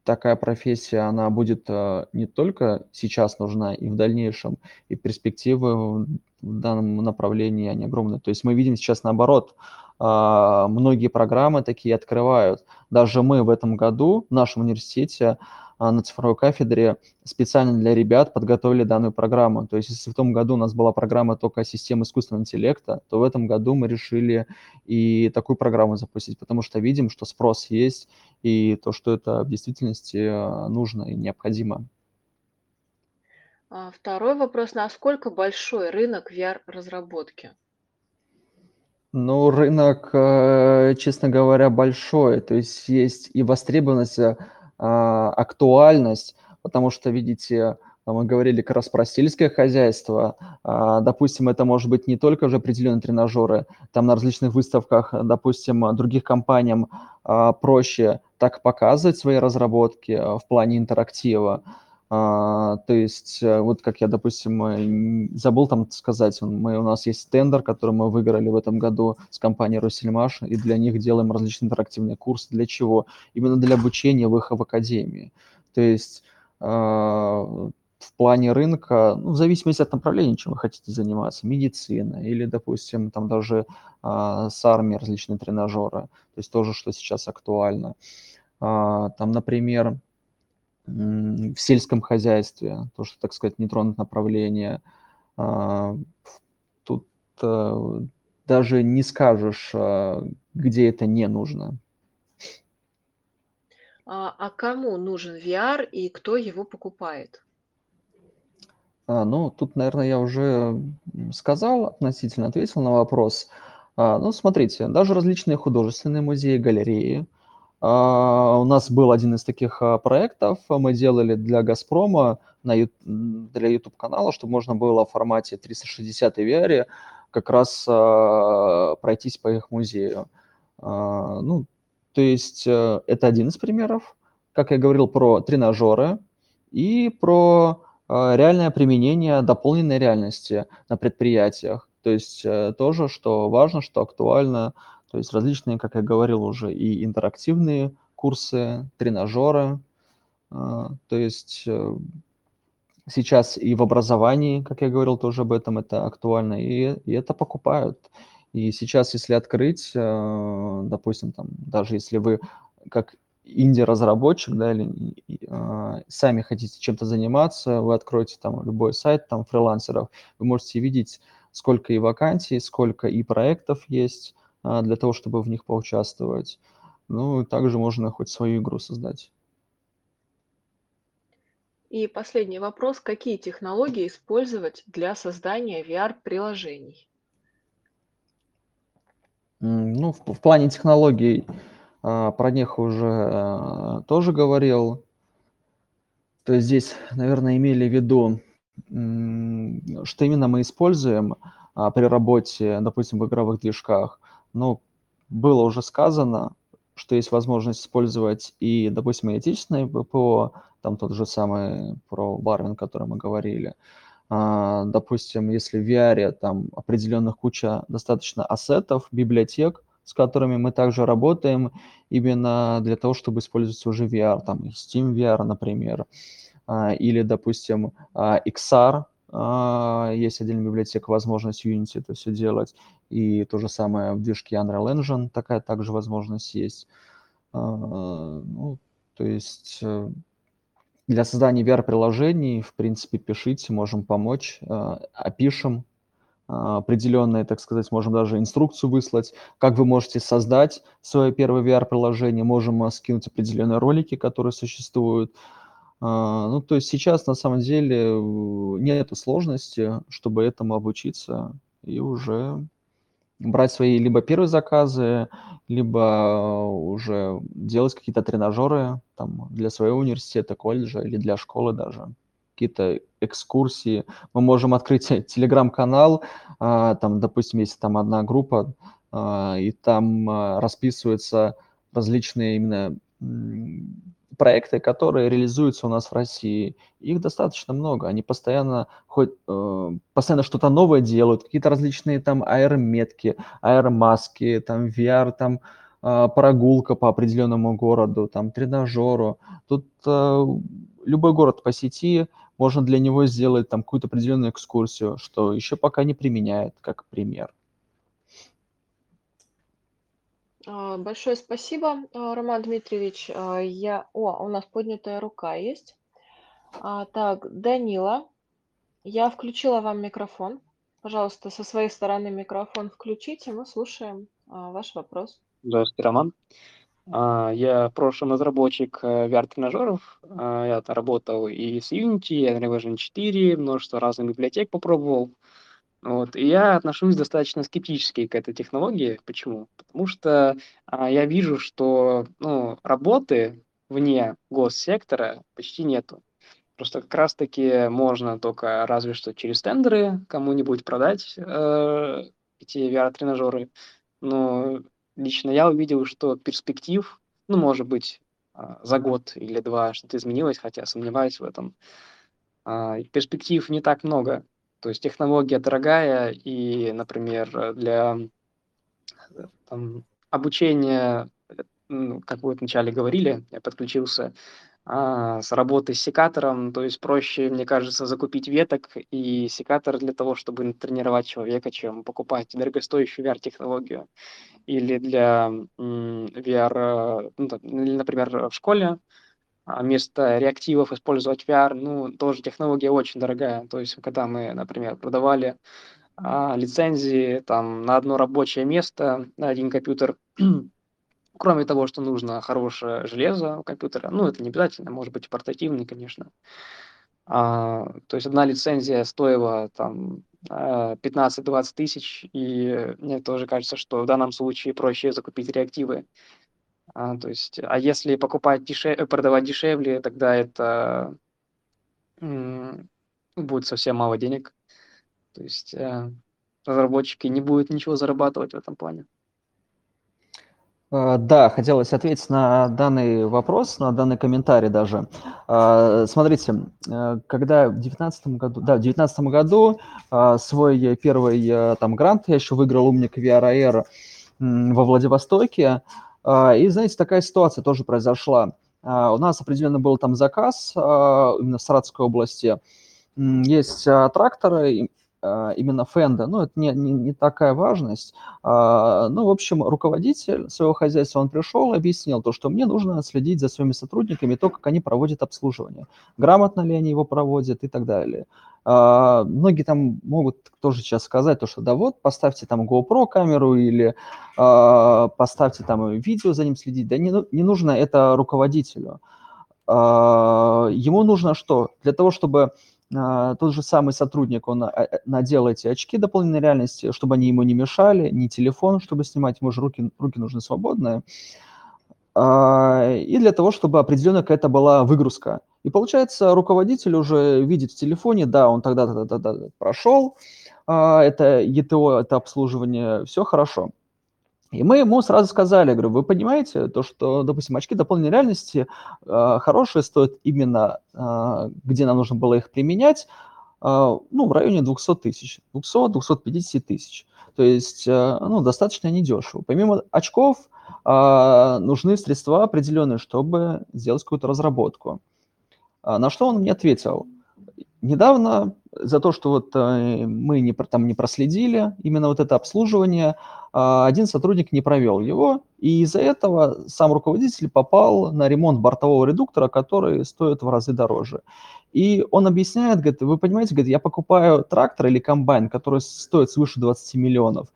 такая профессия, она будет не только сейчас нужна, и в дальнейшем, и перспективы в данном направлении, они огромные. То есть мы видим сейчас наоборот, а, многие программы такие открывают. Даже мы в этом году в нашем университете а, на цифровой кафедре специально для ребят подготовили данную программу. То есть если в том году у нас была программа только системы искусственного интеллекта, то в этом году мы решили и такую программу запустить, потому что видим, что спрос есть, и то, что это в действительности а, нужно и необходимо. Второй вопрос. Насколько большой рынок VR-разработки? Ну, рынок, э, честно говоря, большой. То есть есть и востребованность, э, а, актуальность, потому что, видите, мы говорили как раз про сельское хозяйство. А, допустим, это может быть не только уже определенные тренажеры, там на различных выставках, допустим, других компаниям а, проще так показывать свои разработки в плане интерактива. А, то есть, э, вот как я, допустим, забыл там сказать, мы, у нас есть тендер, который мы выиграли в этом году с компанией Россельмаш, и для них делаем различные интерактивные курсы. Для чего? Именно для обучения в их в академии. То есть а, в плане рынка, ну, в зависимости от направления, чем вы хотите заниматься, медицина или, допустим, там даже а, с армией различные тренажеры, то есть тоже, что сейчас актуально. А, там, например, в сельском хозяйстве, то, что, так сказать, не тронут направление. А, тут э, даже не скажешь, а, где это не нужно. А, а кому нужен VR и кто его покупает? А, ну, тут, наверное, я уже сказал, относительно ответил на вопрос. А, ну, смотрите, даже различные художественные музеи, галереи – а, у нас был один из таких а, проектов, мы делали для «Газпрома», на, для YouTube-канала, чтобы можно было в формате 360 VR как раз а, пройтись по их музею. Ну, то есть э, это один из примеров. Как я говорил про тренажеры и про реальное применение дополненной реальности на предприятиях. То есть э, тоже, что важно, что актуально – то есть различные, как я говорил уже, и интерактивные курсы, тренажеры. А, то есть э, сейчас и в образовании, как я говорил тоже об этом, это актуально, и, и это покупают. И сейчас, если открыть, э, допустим, там, даже если вы как инди-разработчик, да, или э, сами хотите чем-то заниматься, вы откроете там любой сайт там фрилансеров, вы можете видеть, сколько и вакансий, сколько и проектов есть, для того, чтобы в них поучаствовать. Ну, и также можно хоть свою игру создать. И последний вопрос. Какие технологии использовать для создания VR-приложений? Ну, в, в плане технологий а, про них уже а, тоже говорил. То есть здесь, наверное, имели в виду, что именно мы используем а, при работе, допустим, в игровых движках. Ну, было уже сказано, что есть возможность использовать и, допустим, и отечественное ППО, там тот же самый про Барвин, о котором мы говорили. А, допустим, если в VR там определенных куча достаточно ассетов, библиотек, с которыми мы также работаем именно для того, чтобы использовать уже VR, там Steam VR, например, а, или, допустим, а, XR, есть отдельная библиотека, возможность Unity это все делать, и то же самое в движке Unreal Engine такая также возможность есть. Ну, то есть э, для создания VR-приложений, в принципе, пишите, можем помочь, э, опишем э, определенные, так сказать, можем даже инструкцию выслать, как вы можете создать свое первое VR-приложение, можем э, скинуть определенные ролики, которые существуют. Ну, то есть сейчас на самом деле нет сложности, чтобы этому обучиться и уже брать свои либо первые заказы, либо э, уже делать какие-то тренажеры там, для своего университета, колледжа или для школы даже какие-то экскурсии. Мы можем открыть телеграм-канал, а, там, допустим, есть там одна группа, а, и там расписываются различные именно проекты, которые реализуются у нас в России. Их достаточно много. Они постоянно хоть э, постоянно что-то новое делают, какие-то различные там аэрометки, аэромаски, там VR, там э, прогулка по определенному городу, там тренажеру. Тут э, любой город по сети можно для него сделать там какую-то определенную экскурсию, что еще пока не применяет, как пример. А, большое спасибо, а, Роман Дмитриевич. А, я... О, у нас поднятая рука есть. Так, Данила, я включила вам микрофон. Пожалуйста, со своей стороны микрофон включите, мы слушаем ваш вопрос. Здравствуйте, Роман. Я в прошлом разработчик э, VR-тренажеров. Я работал и с Unity, и Unreal Engine 4, множество разных библиотек попробовал. Вот. И я отношусь достаточно скептически к этой технологии. Почему? Потому что а, я вижу, что ну, работы вне госсектора почти нету. Просто как раз-таки можно только разве что через тендеры кому-нибудь продать э, эти VR-тренажеры. Но лично я увидел, что перспектив, ну, может быть, э, за год или два что-то изменилось, хотя сомневаюсь в этом. Э, перспектив не так много. То есть технология дорогая, и, например, для там, обучения, ну, как вы вначале говорили, я подключился а, с работы с секатором, то есть проще, мне кажется, закупить веток и секатор для того, чтобы тренировать человека, чем покупать дорогостоящую VR-технологию. Или для VR, ну, например, в школе вместо реактивов использовать VR, ну, тоже технология очень дорогая. То есть, когда мы, например, продавали а, лицензии там на одно рабочее место, на один компьютер, кроме того, что нужно хорошее железо у компьютера, ну, это не обязательно, может быть, портативный, конечно. А, то есть одна лицензия стоила там 15-20 э, тысяч, и мне тоже кажется, что в данном случае проще закупить реактивы а, то есть, а если покупать дешевле, продавать дешевле, тогда это будет совсем мало денег. То есть э, разработчики не будут ничего зарабатывать в этом плане. А, да, хотелось ответить на данный вопрос, на данный комментарий даже. А, смотрите, э, когда в 2019 году, да, в 2019 году свой первый э, там грант я еще выиграл умник VRAR во Владивостоке, и, знаете, такая ситуация тоже произошла. А, у нас определенно был там заказ а, именно в Саратовской области. Есть тракторы, а, именно фенда, ну, это не, не, не такая важность. А, ну, в общем, руководитель своего хозяйства, он пришел и объяснил то, что мне нужно следить за своими сотрудниками, то, как они проводят обслуживание, грамотно ли они его проводят и так далее. А, многие там могут тоже сейчас сказать, то, что да вот, поставьте там GoPro камеру или поставьте там видео за ним следить. Да не, не нужно это руководителю. Ему нужно что? Для того, чтобы а, тот же самый сотрудник, он а, надел эти очки дополнительной реальности, чтобы они ему не мешали, не телефон, чтобы снимать, ему же руки, руки нужны свободные, а, и для того, чтобы определенная какая-то была выгрузка. И получается, руководитель уже видит в телефоне, да, он тогда-то тогда прошел, это ЕТО, это обслуживание, все хорошо. И мы ему сразу сказали, говорю, вы понимаете, то, что, допустим, очки дополненной реальности э, хорошие стоят именно, э, где нам нужно было их применять, э, ну, в районе 200 тысяч, 200-250 тысяч. То есть, э, ну, достаточно недешево. Помимо очков, э, нужны средства определенные, чтобы сделать какую-то разработку. А на что он мне ответил? Недавно за то, что вот э, мы не, там не проследили именно вот это обслуживание, а, один сотрудник не провел его, и из-за этого сам руководитель попал на ремонт бортового редуктора, который стоит в разы дороже. И он объясняет, говорит, вы понимаете, говорит, я покупаю трактор или комбайн, который стоит свыше 20 миллионов,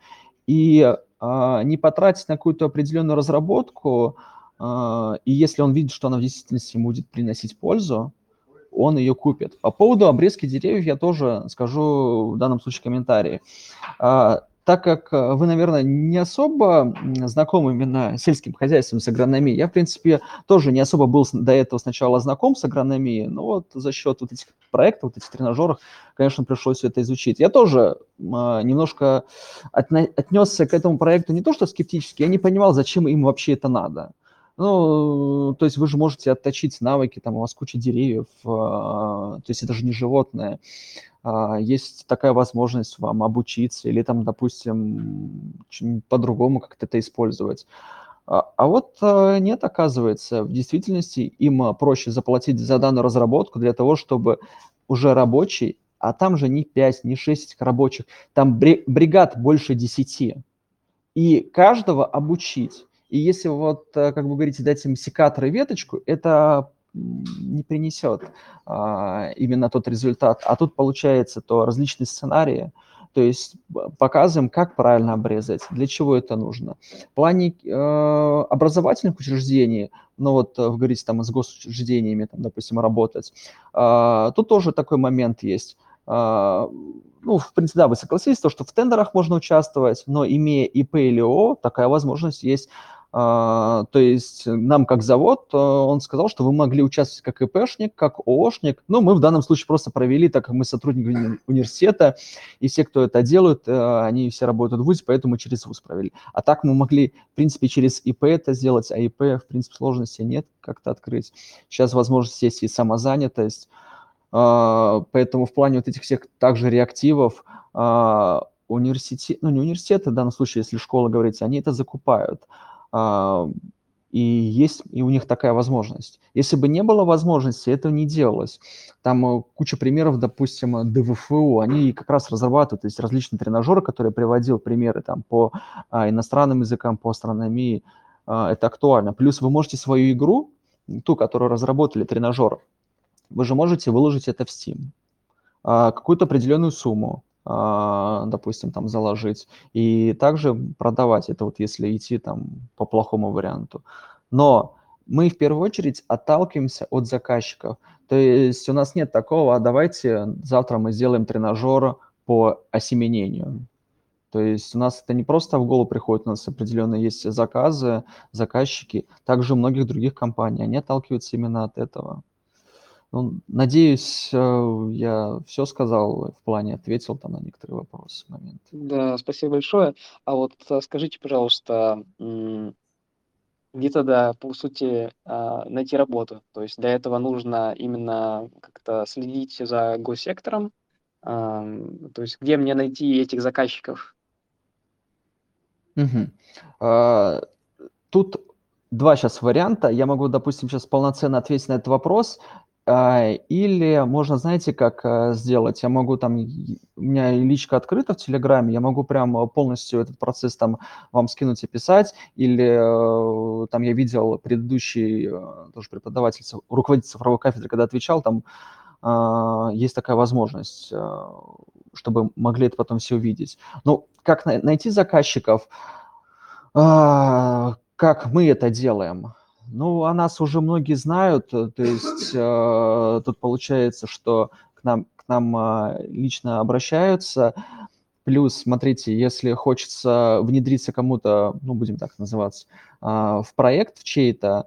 и а, не потратить на какую-то определенную разработку, а, и если он видит, что она в действительности будет приносить пользу, он ее купит. По поводу обрезки деревьев я тоже скажу в данном случае комментарии. А, так как э, вы, наверное, не особо знакомы именно сельским хозяйством, с агрономией, я, в принципе, тоже не особо был до этого сначала знаком с агрономией, но вот за счет вот этих проектов, вот этих тренажеров, конечно, пришлось все это изучить. Я тоже э, немножко отнесся к этому проекту не то что скептически, я не понимал, зачем им вообще это надо. Ну, то есть вы же можете отточить навыки, там у вас куча деревьев, э, то есть это же не животное. А, есть такая возможность вам обучиться или там, допустим, по-другому как-то это использовать. А, а вот э, нет, оказывается, в действительности им проще заплатить за данную разработку для того, чтобы уже рабочий, а там же не 5, не 6 рабочих, там бригад больше 10, и каждого обучить. И если вот, э, как вы говорите, дать им секатор и веточку, это не принесет а, именно тот результат. А тут получается то различные сценарии, то есть показываем, как правильно обрезать, для чего это нужно. В плане э, образовательных учреждений, ну вот вы говорите, там с госучреждениями, там, допустим, работать, э, тут тоже такой момент есть. Э, ну, в принципе, да, вы согласились, то, что в тендерах можно участвовать, но имея ИП или ООО, такая возможность есть то есть нам как завод, э, он сказал, что вы могли участвовать как ИПшник, как ООшник. Но мы в данном случае просто провели, так как мы сотрудники университета, и все, кто это делают, э, они все работают в ВУЗе, поэтому через ВУЗ провели. А так мы могли, в принципе, через ИП это сделать, а ИП, в принципе, сложности нет как-то открыть. Сейчас возможность есть и самозанятость. А, поэтому в плане вот этих всех также реактивов а, университет, ну не университеты в данном случае, если школа говорить, они это закупают. А, и есть и у них такая возможность. Если бы не было возможности, это не делалось. Там э, куча примеров, допустим, ДВФУ, они как раз разрабатывают, то есть различные тренажеры, которые приводил, примеры там по а, иностранным языкам, по астрономии, а, это актуально. Плюс вы можете свою игру, ту, которую разработали тренажер, вы же можете выложить это в Steam, какую-то определенную сумму, допустим, там заложить, и также продавать это вот если идти там по плохому варианту. Но мы в первую очередь отталкиваемся от заказчиков. То есть у нас нет такого, а давайте завтра мы сделаем тренажер по осеменению. То есть у нас это не просто в голову приходит, у нас определенно есть заказы, заказчики, также у многих других компаний, они отталкиваются именно от этого. Ну, надеюсь, э, я все сказал, в плане ответил там на некоторые вопросы, моменты. Да, спасибо большое. А вот э, скажите, пожалуйста, где тогда, по сути, а, найти работу? То есть для этого нужно именно как-то следить за госсектором. То есть где мне найти этих заказчиков? Угу. Тут два сейчас варианта. Я могу, допустим, сейчас полноценно ответить на этот вопрос или можно, знаете, как э, сделать? Я могу там, у меня личка открыта в Телеграме, я могу прям полностью этот процесс там вам скинуть и писать, или э, там я видел предыдущий э, тоже преподаватель, руководитель цифровой кафедры, когда отвечал, там а, есть такая возможность, чтобы могли это потом все увидеть. Ну, как найти заказчиков? А, как мы это делаем? Ну, о нас уже многие знают, э, то есть э, тут получается, что к нам, к нам э, лично обращаются. Плюс, смотрите, если хочется внедриться кому-то, ну, будем так называться, э, в проект в чей-то, а,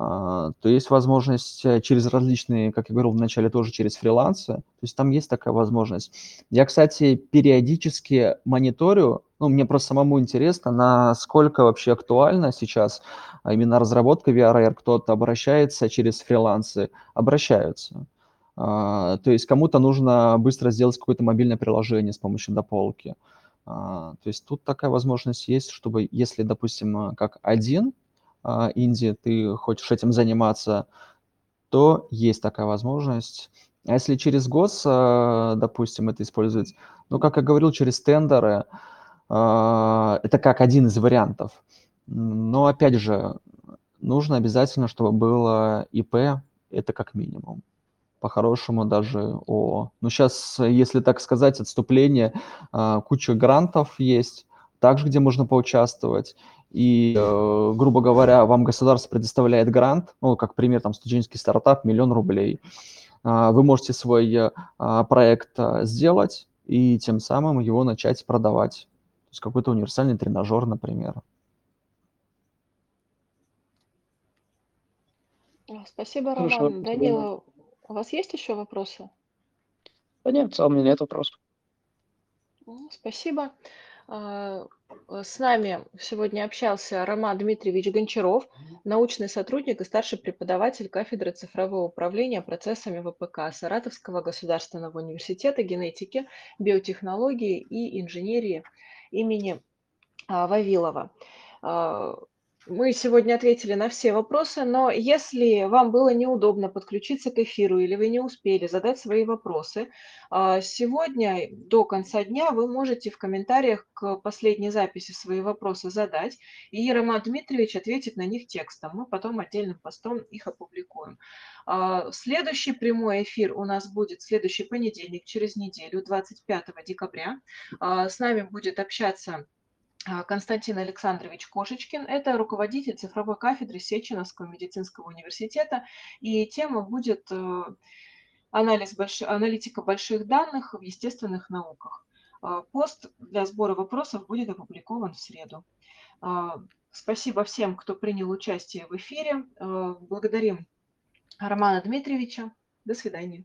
то есть возможность э, через различные, как я говорил вначале, тоже через фрилансы. То есть там есть такая возможность. Я, кстати, периодически мониторю, ну, мне просто самому интересно, насколько вообще актуально сейчас именно разработка VR, кто-то обращается через фрилансы, обращаются. А, то есть кому-то нужно быстро сделать какое-то мобильное приложение с помощью дополки. А, то есть тут такая возможность есть, чтобы если, допустим, как один а, Индии, ты хочешь этим заниматься, то есть такая возможность. А если через ГОС, а, допустим, это использовать, ну, как я говорил, через тендеры, а, это как один из вариантов. Но, опять же, нужно обязательно, чтобы было ИП, это как минимум. По-хорошему даже ООО. Ну, сейчас, если так сказать, отступление, куча грантов есть, также, где можно поучаствовать и, э, грубо говоря, вам государство предоставляет грант, ну, как пример, там, студенческий стартап, миллион рублей, э, вы можете свой э, проект э, сделать и тем самым его начать продавать. То есть какой-то универсальный тренажер, например. Спасибо, Роман. Хорошо. Данила, у вас есть еще вопросы? Да нет, в целом у меня нет вопросов. Спасибо. А, э, с нами сегодня общался Роман Дмитриевич Гончаров, научный сотрудник и старший преподаватель кафедры цифрового управления процессами ВПК Саратовского государственного университета генетики, биотехнологии и инженерии имени а, Вавилова. Мы сегодня ответили на все вопросы, но если вам было неудобно подключиться к эфиру или вы не успели задать свои вопросы, а, сегодня до конца дня вы можете в комментариях к последней записи свои вопросы задать, и Роман Дмитриевич ответит на них текстом. Мы потом отдельным постом их опубликуем. А, следующий прямой эфир у нас будет следующий понедельник, через неделю, 25 декабря. А, с нами будет общаться Константин Александрович Кошечкин. Это руководитель цифровой кафедры Сеченовского медицинского университета. И тема будет э, анализ больш... аналитика больших данных в естественных науках. А, пост для сбора вопросов будет опубликован в среду. А, спасибо всем, кто принял участие в эфире. Благодарим Романа Дмитриевича. До свидания.